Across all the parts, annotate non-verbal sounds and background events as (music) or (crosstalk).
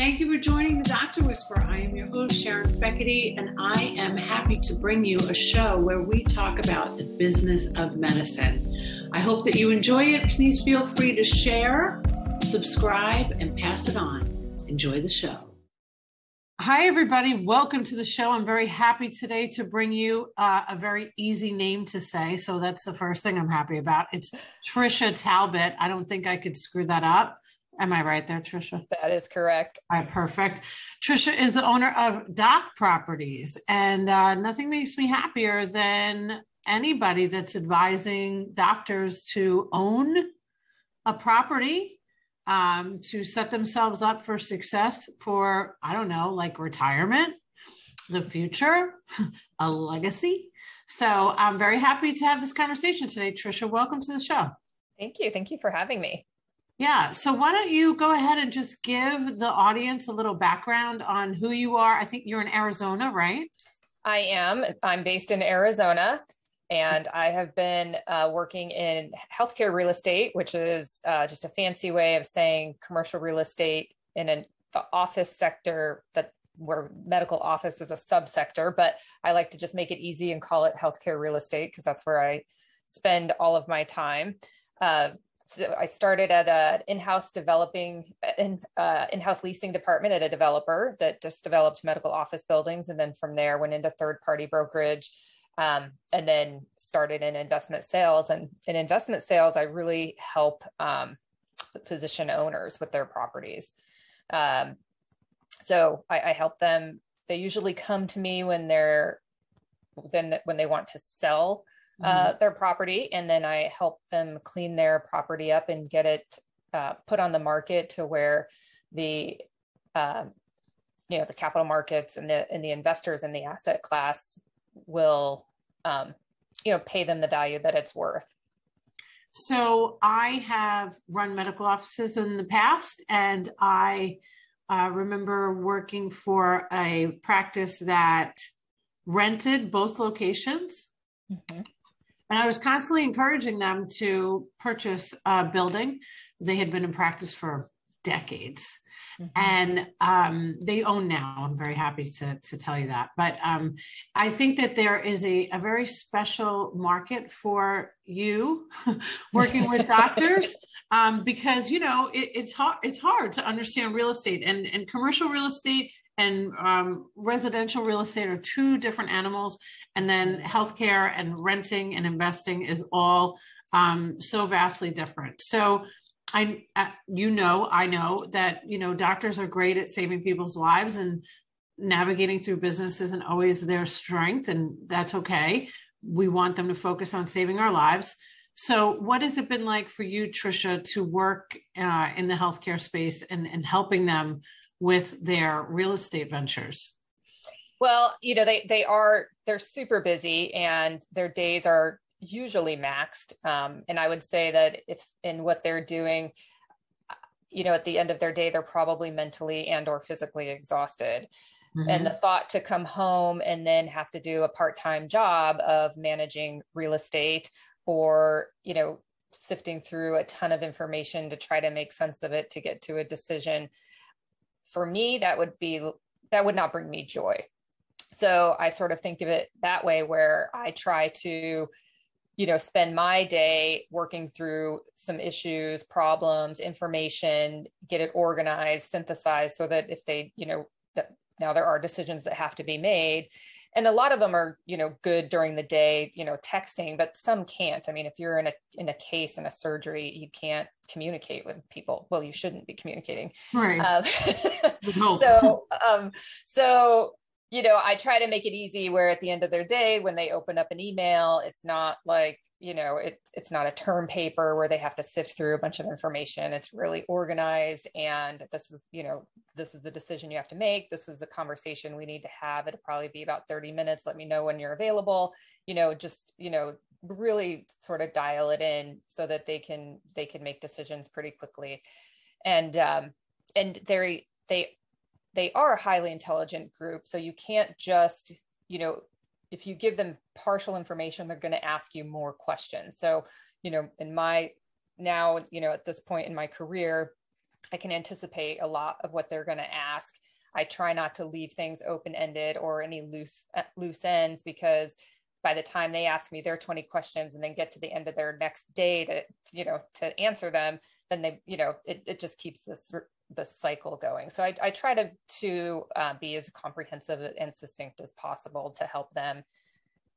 Thank you for joining the Doctor Whisperer. I am your host, Sharon Fekete, and I am happy to bring you a show where we talk about the business of medicine. I hope that you enjoy it. Please feel free to share, subscribe, and pass it on. Enjoy the show. Hi, everybody. Welcome to the show. I'm very happy today to bring you uh, a very easy name to say. So that's the first thing I'm happy about. It's Trisha Talbot. I don't think I could screw that up. Am I right there, Trisha? That is correct. All right, perfect. Trisha is the owner of Doc Properties, and uh, nothing makes me happier than anybody that's advising doctors to own a property um, to set themselves up for success for, I don't know, like retirement, the future, (laughs) a legacy. So I'm very happy to have this conversation today. Trisha, welcome to the show. Thank you. Thank you for having me. Yeah. So why don't you go ahead and just give the audience a little background on who you are? I think you're in Arizona, right? I am. I'm based in Arizona and I have been uh, working in healthcare real estate, which is uh, just a fancy way of saying commercial real estate in an, the office sector that where medical office is a subsector, but I like to just make it easy and call it healthcare real estate because that's where I spend all of my time. Uh, so I started at an in-house developing in, uh, in-house leasing department at a developer that just developed medical office buildings, and then from there went into third-party brokerage, um, and then started in investment sales. And in investment sales, I really help um, physician owners with their properties. Um, so I, I help them. They usually come to me when they're then when they want to sell uh, mm-hmm. their property, and then I help them clean their property up and get it uh, put on the market to where the uh, you know the capital markets and the and the investors in the asset class will um, you know pay them the value that it's worth. So I have run medical offices in the past, and I uh, remember working for a practice that rented both locations. Mm-hmm. And I was constantly encouraging them to purchase a building. They had been in practice for decades. Mm-hmm. And um, they own now. I'm very happy to, to tell you that. But um, I think that there is a, a very special market for you (laughs) working with (laughs) doctors um, because you know it, it's hard. It's hard to understand real estate and and commercial real estate and um, residential real estate are two different animals and then healthcare and renting and investing is all um, so vastly different so i uh, you know i know that you know doctors are great at saving people's lives and navigating through business isn't always their strength and that's okay we want them to focus on saving our lives so what has it been like for you trisha to work uh, in the healthcare space and, and helping them with their real estate ventures? Well, you know, they they are they're super busy and their days are usually maxed. Um, and I would say that if in what they're doing, you know, at the end of their day, they're probably mentally and or physically exhausted. Mm-hmm. And the thought to come home and then have to do a part-time job of managing real estate or, you know, sifting through a ton of information to try to make sense of it to get to a decision for me that would be that would not bring me joy so i sort of think of it that way where i try to you know spend my day working through some issues problems information get it organized synthesized so that if they you know that now there are decisions that have to be made. And a lot of them are you know good during the day you know texting but some can't. I mean if you're in a in a case in a surgery you can't communicate with people. Well you shouldn't be communicating. Right. Um, (laughs) so um so you know i try to make it easy where at the end of their day when they open up an email it's not like you know it, it's not a term paper where they have to sift through a bunch of information. It's really organized and this is you know this is the decision you have to make. This is a conversation we need to have. It'll probably be about 30 minutes. Let me know when you're available. You know just you know really sort of dial it in so that they can they can make decisions pretty quickly. And um and they they they are a highly intelligent group so you can't just you know if you give them partial information, they're going to ask you more questions. So, you know, in my now, you know, at this point in my career, I can anticipate a lot of what they're going to ask. I try not to leave things open ended or any loose uh, loose ends because by the time they ask me their 20 questions and then get to the end of their next day to you know to answer them then they you know it, it just keeps this the cycle going. So i, I try to to uh, be as comprehensive and succinct as possible to help them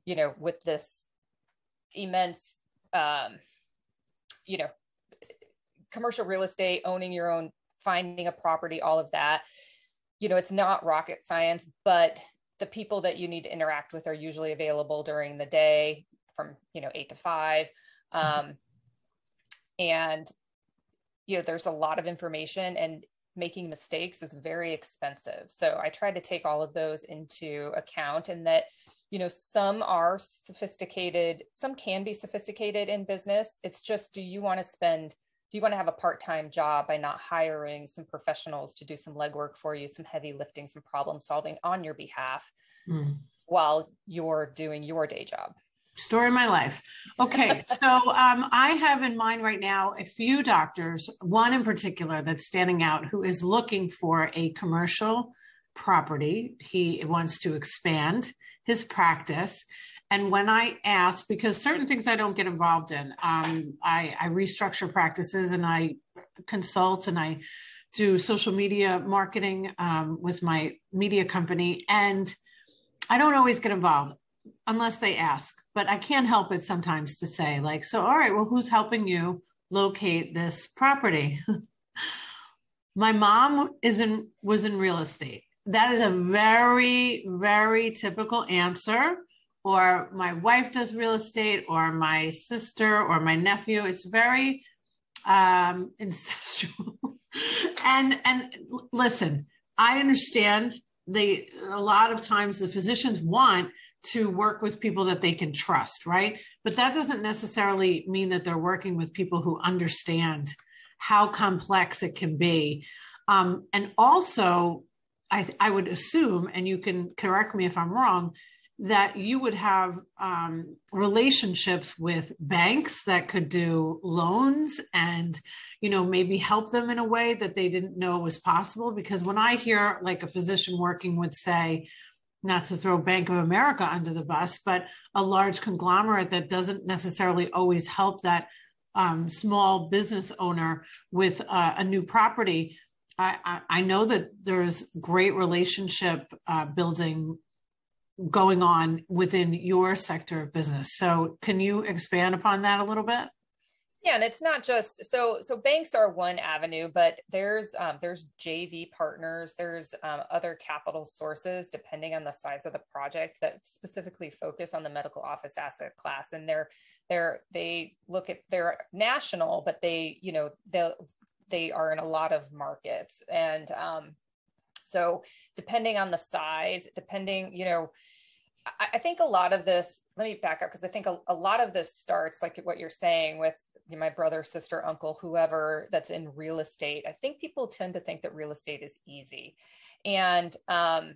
you know with this immense um, you know commercial real estate owning your own finding a property all of that. You know it's not rocket science but the people that you need to interact with are usually available during the day from you know eight to five. Um, and you know there's a lot of information and making mistakes is very expensive. So i try to take all of those into account and that you know some are sophisticated some can be sophisticated in business. It's just do you want to spend do you want to have a part-time job by not hiring some professionals to do some legwork for you some heavy lifting some problem solving on your behalf mm. while you're doing your day job story of my life. Okay, so um, I have in mind right now a few doctors, one in particular that's standing out, who is looking for a commercial property. He wants to expand his practice. And when I ask, because certain things I don't get involved in, um, I, I restructure practices and I consult and I do social media marketing um, with my media company. And I don't always get involved unless they ask but I can't help it sometimes to say, like, so, all right, well, who's helping you locate this property? (laughs) My mom is in was in real estate. That is a very, very typical answer. Or my wife does real estate, or my sister, or my nephew. It's very um, (laughs) ancestral. and and listen, I understand they a lot of times the physicians want to work with people that they can trust, right? But that doesn't necessarily mean that they're working with people who understand how complex it can be. Um, and also, I, I, would assume, and you can correct me if I'm wrong, that you would have um, relationships with banks that could do loans and you know maybe help them in a way that they didn't know was possible because when i hear like a physician working with say not to throw Bank of America under the bus, but a large conglomerate that doesn't necessarily always help that um, small business owner with uh, a new property. I, I, know that there's great relationship uh, building going on within your sector of business. So, can you expand upon that a little bit? Yeah, and it's not just so so banks are one avenue, but there's um, there's JV partners, there's um, other capital sources depending on the size of the project that specifically focus on the medical office asset class, and they're they're they look at they're national, but they you know they they are in a lot of markets, and um, so depending on the size, depending you know. I, think a lot of this, let me back up because I think a, a lot of this starts like what you're saying with my brother, sister, uncle, whoever that's in real estate. I think people tend to think that real estate is easy, and um,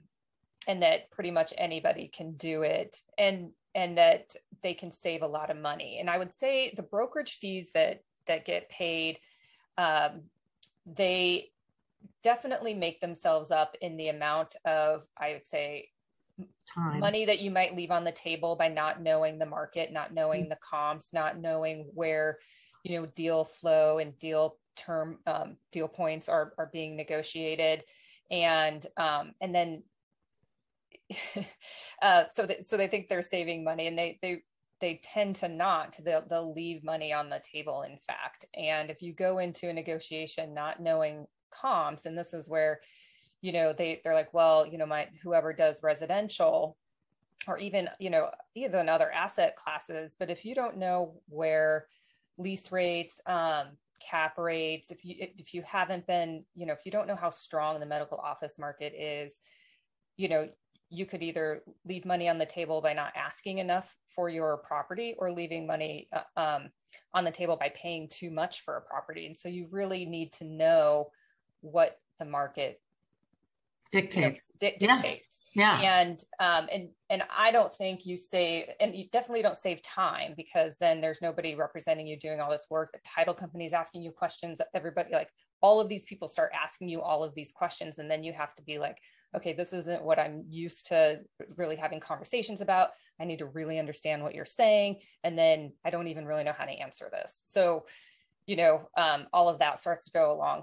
and that pretty much anybody can do it, and and that they can save a lot of money. And I would say the brokerage fees that that get paid, um, they definitely make themselves up in the amount of I would say Time. money that you might leave on the table by not knowing the market, not knowing mm-hmm. the comps, not knowing where you know deal flow and deal term um, deal points are are being negotiated and um, and then (laughs) uh, so that so they think they're saving money and they they they tend to not they'll, they'll leave money on the table in fact and if you go into a negotiation not knowing comps and this is where you know they they're like well you know my whoever does residential or even you know even other asset classes but if you don't know where lease rates, um, cap rates. If you if you haven't been, you know, if you don't know how strong the medical office market is, you know, you could either leave money on the table by not asking enough for your property or leaving money uh, um, on the table by paying too much for a property. And so you really need to know what the market dictates. You know, di- dictates. Yeah. And um and and I don't think you save and you definitely don't save time because then there's nobody representing you doing all this work. The title company is asking you questions. Everybody like all of these people start asking you all of these questions and then you have to be like okay this isn't what i'm used to really having conversations about i need to really understand what you're saying and then i don't even really know how to answer this so you know um, all of that starts to go along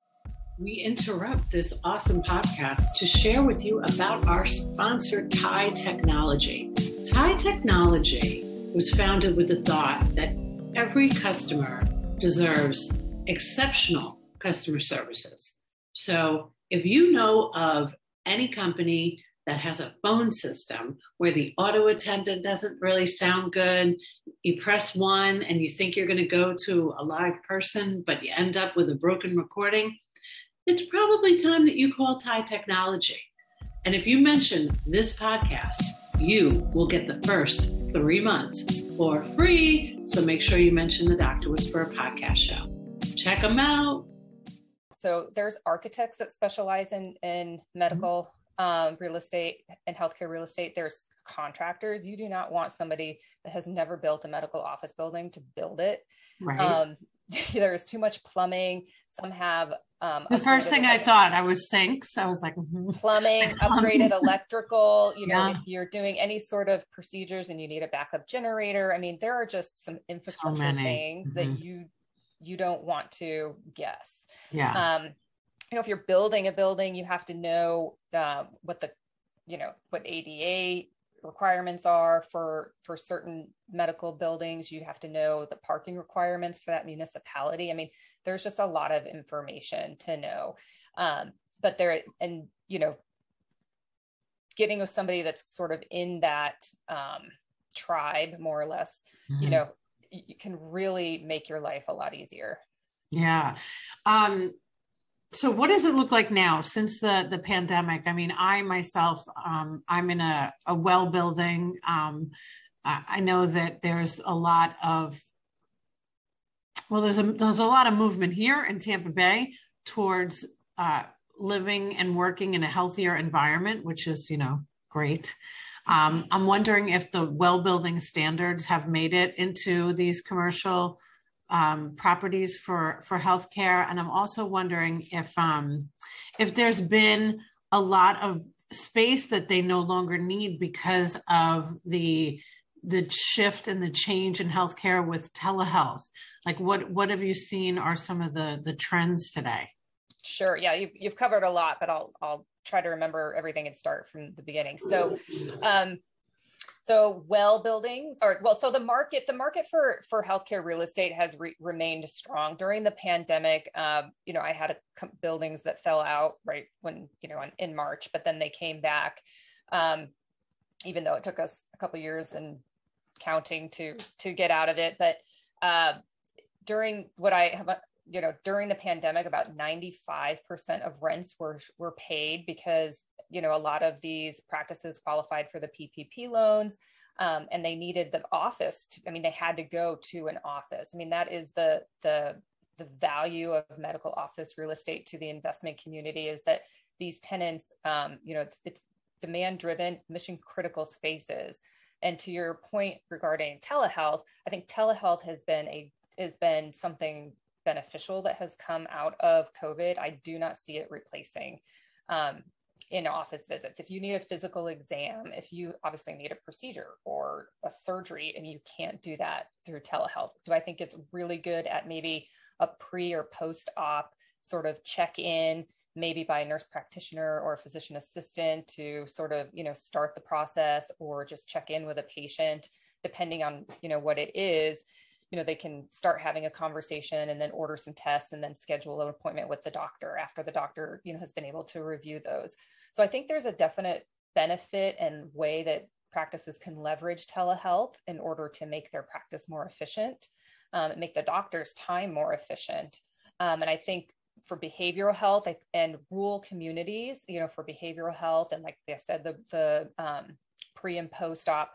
we interrupt this awesome podcast to share with you about our sponsor, TIE Technology. TIE Technology was founded with the thought that every customer deserves exceptional customer services. So if you know of any company that has a phone system where the auto attendant doesn't really sound good, you press one and you think you're going to go to a live person, but you end up with a broken recording, it's probably time that you call TIE Technology. And if you mention this podcast, you will get the first three months for free. So make sure you mention the Dr. Whisperer podcast show. Check them out. So there's architects that specialize in, in medical um, real estate and healthcare real estate. There's contractors. You do not want somebody that has never built a medical office building to build it. Right. Um, (laughs) there's too much plumbing. Some have um, the first thing I thought I was sinks. I was like mm-hmm. plumbing, (laughs) upgraded electrical. You know, yeah. if you're doing any sort of procedures and you need a backup generator, I mean, there are just some infrastructure so things mm-hmm. that you you don't want to guess. Yeah. Um, you know, if you're building a building, you have to know uh, what the you know what ADA requirements are for for certain medical buildings. You have to know the parking requirements for that municipality. I mean there's just a lot of information to know. Um, but there and you know getting with somebody that's sort of in that um, tribe more or less mm-hmm. you know you can really make your life a lot easier. Yeah. Um so what does it look like now since the the pandemic? I mean i myself um, i'm in a, a well building. Um, i know that there's a lot of well there's a there's a lot of movement here in tampa bay towards uh, living and working in a healthier environment which is you know great. Um, i'm wondering if the well building standards have made it into these commercial um, properties for for healthcare, and I'm also wondering if um, if there's been a lot of space that they no longer need because of the the shift and the change in healthcare with telehealth. Like, what what have you seen are some of the the trends today? Sure. Yeah, you've, you've covered a lot, but I'll I'll try to remember everything and start from the beginning. So, um, so well buildings or well, so the market, the market for for healthcare real estate has re- remained strong during the pandemic. Um, you know, I had a, buildings that fell out right when you know in, March, but then they came back. Um, even though it took us a couple years and counting to to get out of it, but uh, during what I have you know during the pandemic about 95% of rents were were paid because you know a lot of these practices qualified for the ppp loans um, and they needed the office to, i mean they had to go to an office. I mean that is the the the value of medical office real estate to the investment community is that these tenants um, you know it's, it's demand driven mission critical spaces. And to your point regarding telehealth i think telehealth has been a has been something beneficial that has come out of covid. I do not see it replacing um, in office visits. If you need a physical exam, if you obviously need a procedure or a surgery and you can't do that through telehealth, do I think it's really good at maybe a pre or post op sort of check in, maybe by a nurse practitioner or a physician assistant to sort of, you know, start the process or just check in with a patient, depending on, you know, what it is you know they can start having a conversation and then order some tests and then schedule an appointment with the doctor after the doctor you know has been able to review those. So i think there's a definite benefit and way that practices can leverage telehealth in order to make their practice more efficient um, and make the doctor's time more efficient. Um, and i think for behavioral health and rural communities you know for behavioral health and like i said the the um, pre and post op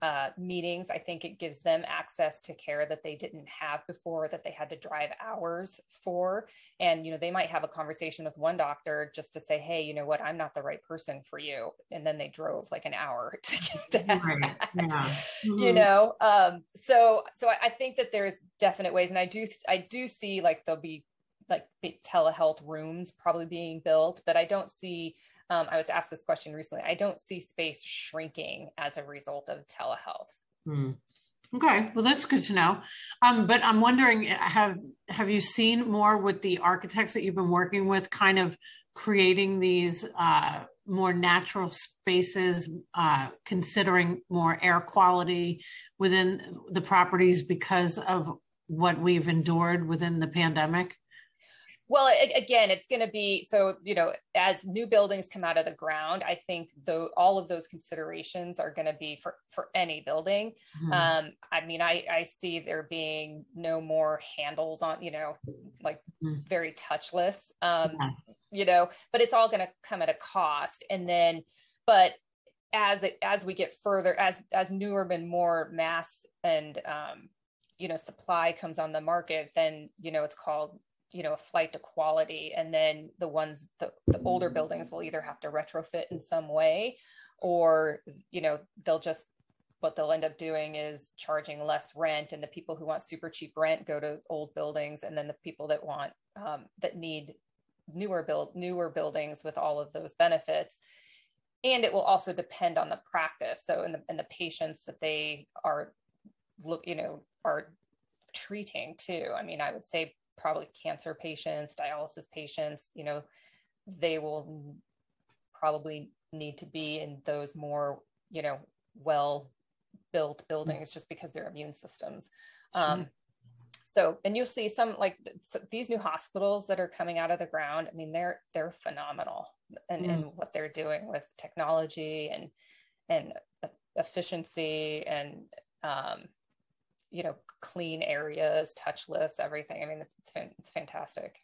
uh, meetings. I think it gives them access to care that they didn't have before, that they had to drive hours for. And, you know, they might have a conversation with one doctor just to say, hey, you know what, I'm not the right person for you. And then they drove like an hour (laughs) to get to right. yeah. mm-hmm. you know? Um, so, so I, I think that there's definite ways. And I do, I do see like there'll be like telehealth rooms probably being built, but I don't see. Um, I was asked this question recently. I don't see space shrinking as a result of telehealth. Hmm. Okay, well that's good to know. Um, but I'm wondering, have have you seen more with the architects that you've been working with, kind of creating these uh, more natural spaces, uh, considering more air quality within the properties because of what we've endured within the pandemic? Well, again, it's going to be so, you know, as new buildings come out of the ground, I think though all of those considerations are going to be for for any building. Mm-hmm. Um, I mean, I I see there being no more handles on, you know, like mm-hmm. very touchless. Um, yeah. you know, but it's all going to come at a cost. And then, but as it as we get further, as as newer and more mass and um, you know, supply comes on the market, then you know it's called you know a flight to quality and then the ones the, the older buildings will either have to retrofit in some way or you know they'll just what they'll end up doing is charging less rent and the people who want super cheap rent go to old buildings and then the people that want um, that need newer build newer buildings with all of those benefits. And it will also depend on the practice. So in the in the patients that they are look you know are treating too. I mean i would say probably cancer patients, dialysis patients, you know, they will probably need to be in those more, you know, well built buildings just because their immune systems. Um, so, and you'll see some like so these new hospitals that are coming out of the ground. I mean, they're they're phenomenal and mm. in what they're doing with technology and and efficiency and um, you know clean areas touchless everything. I mean it's, it's fantastic.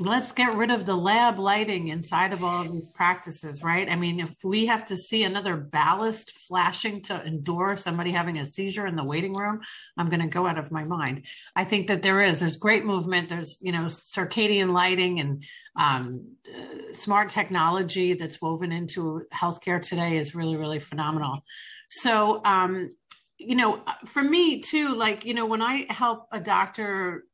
Let's get rid of the lab lighting inside of all of these practices right? I mean if we have to see another ballast flashing to endure somebody having a seizure in the waiting room i'm going to go out of my mind. I think that there is there's great movement there's you know circadian lighting and um, uh, smart technology that's woven into healthcare today is really really phenomenal. So um, you know, for me too, like, you know, when I help a doctor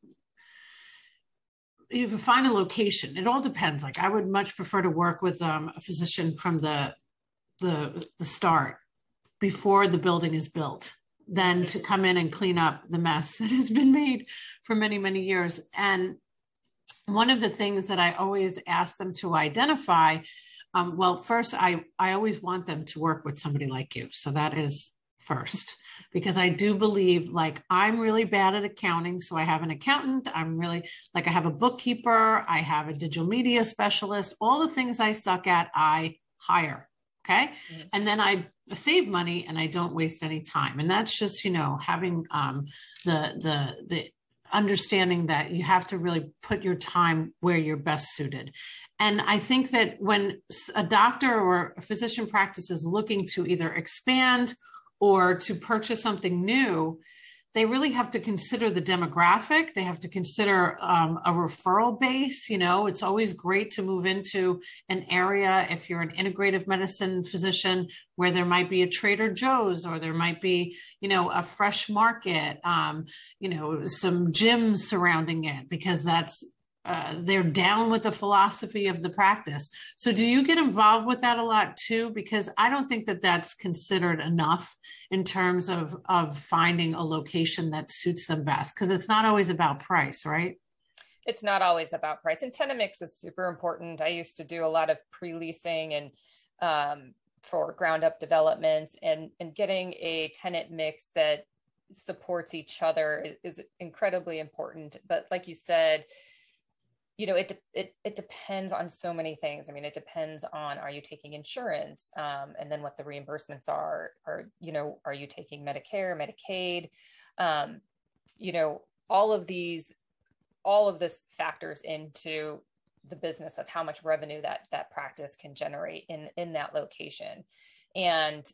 you find a location, it all depends. Like I would much prefer to work with um, a physician from the, the the start before the building is built than to come in and clean up the mess (laughs) that has been made for many many years. And one of the things that i always ask them to identify um, well first i i always want them to work with somebody like you. So that is first because I do believe like I'm really bad at accounting. So I have an accountant. I'm really like I have a bookkeeper. I have a digital media specialist. All the things I suck at, I hire. Okay. Mm-hmm. And then I save money and I don't waste any time. And that's just, you know, having um, the, the, the, understanding that you have to really put your time where you're best suited. And I think that when a doctor or a physician practice is looking to either expand or to purchase something new, they really have to consider the demographic. They have to consider um, a referral base. You know, it's always great to move into an area if you're an integrative medicine physician where there might be a Trader Joe's or there might be, you know, a fresh market, um, you know, some gyms surrounding it because that's uh, they're down with the philosophy of the practice. So, do you get involved with that a lot too? Because I don't think that that's considered enough in terms of of finding a location that suits them best. Because it's not always about price, right? It's not always about price, and tenant mix is super important. I used to do a lot of pre leasing and um, for ground up developments, and and getting a tenant mix that supports each other is, is incredibly important. But like you said you know, it, it, it depends on so many things. I mean, it depends on, are you taking insurance? Um, and then what the reimbursements are, are, you know, are you taking Medicare, Medicaid? Um, you know, all of these, all of this factors into the business of how much revenue that, that practice can generate in, in that location. And,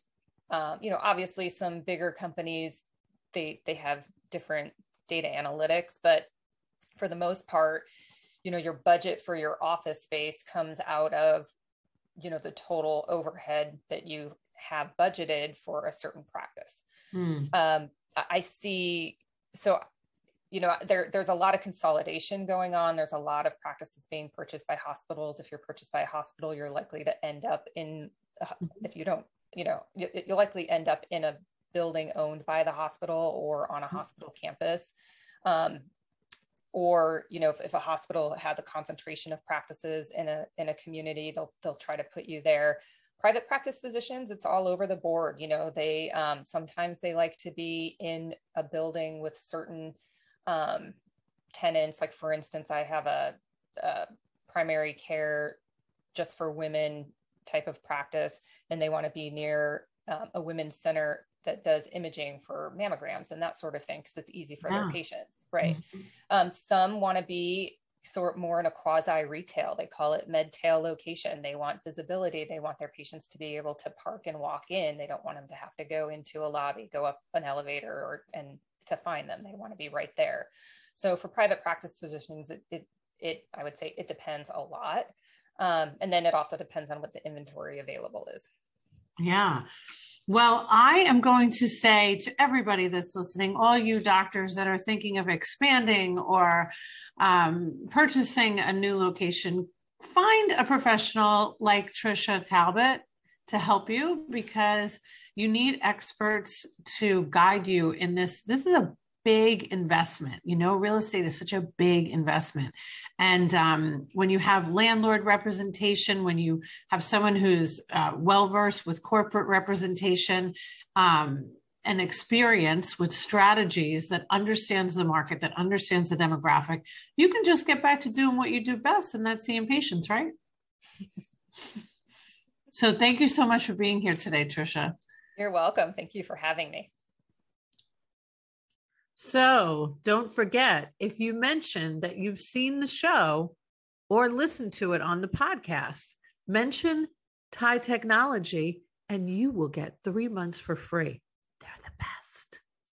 um, you know, obviously some bigger companies, they, they have different data analytics, but for the most part, you know your budget for your office space comes out of you know the total overhead that you have budgeted for a certain practice hmm. um, i see so you know, there, there's a lot of consolidation going on. There's a lot of practices being purchased by hospitals. If you're purchased by a hospital, you're likely to end up in, mm-hmm. if you don't, you know, you, will likely end up in a building owned by the hospital or on a mm-hmm. hospital campus. Um, or you know if, if, a hospital has a concentration of practices in a in a community they'll they'll try to put you there. Private practice physicians it's all over the board you know they um, sometimes they like to be in a building with certain um, tenants. Like for instance i have a, a primary care just for women type of practice and they want to be near um, a women's center that does imaging for mammograms and that sort of thing because it's easy for yeah. their patients right? Mm-hmm. um, some want to be sort more in a quasi retail they call it med tail location. They want visibility they want their patients to be able to park and walk in. They don't want them to have to go into a lobby go up an elevator or and to find them. They want to be right there. So for private practice physicians it, it, it i would say it depends a lot. Um, and then it also depends on what the inventory available is. Yeah well, I am going to say to everybody that's listening, all you doctors that are thinking of expanding or um, purchasing a new location, find a professional like Trisha Talbot to help you because you need experts to guide you in this. This is a big investment. You know, real estate is such a big investment. And um, when you have landlord representation, when you have someone who's uh, well versed with corporate representation, um, and experience with strategies that understands the market, that understands the demographic, you can just get back to doing what you do best, and that's seeing patients, right? (laughs) so, thank you so much for being here today, Trisha. You're welcome. Thank you for having me. So don't forget if you mention that you've seen the show or listened to it on the podcast, mention TIE Technology and you will get three months for free. They're the best.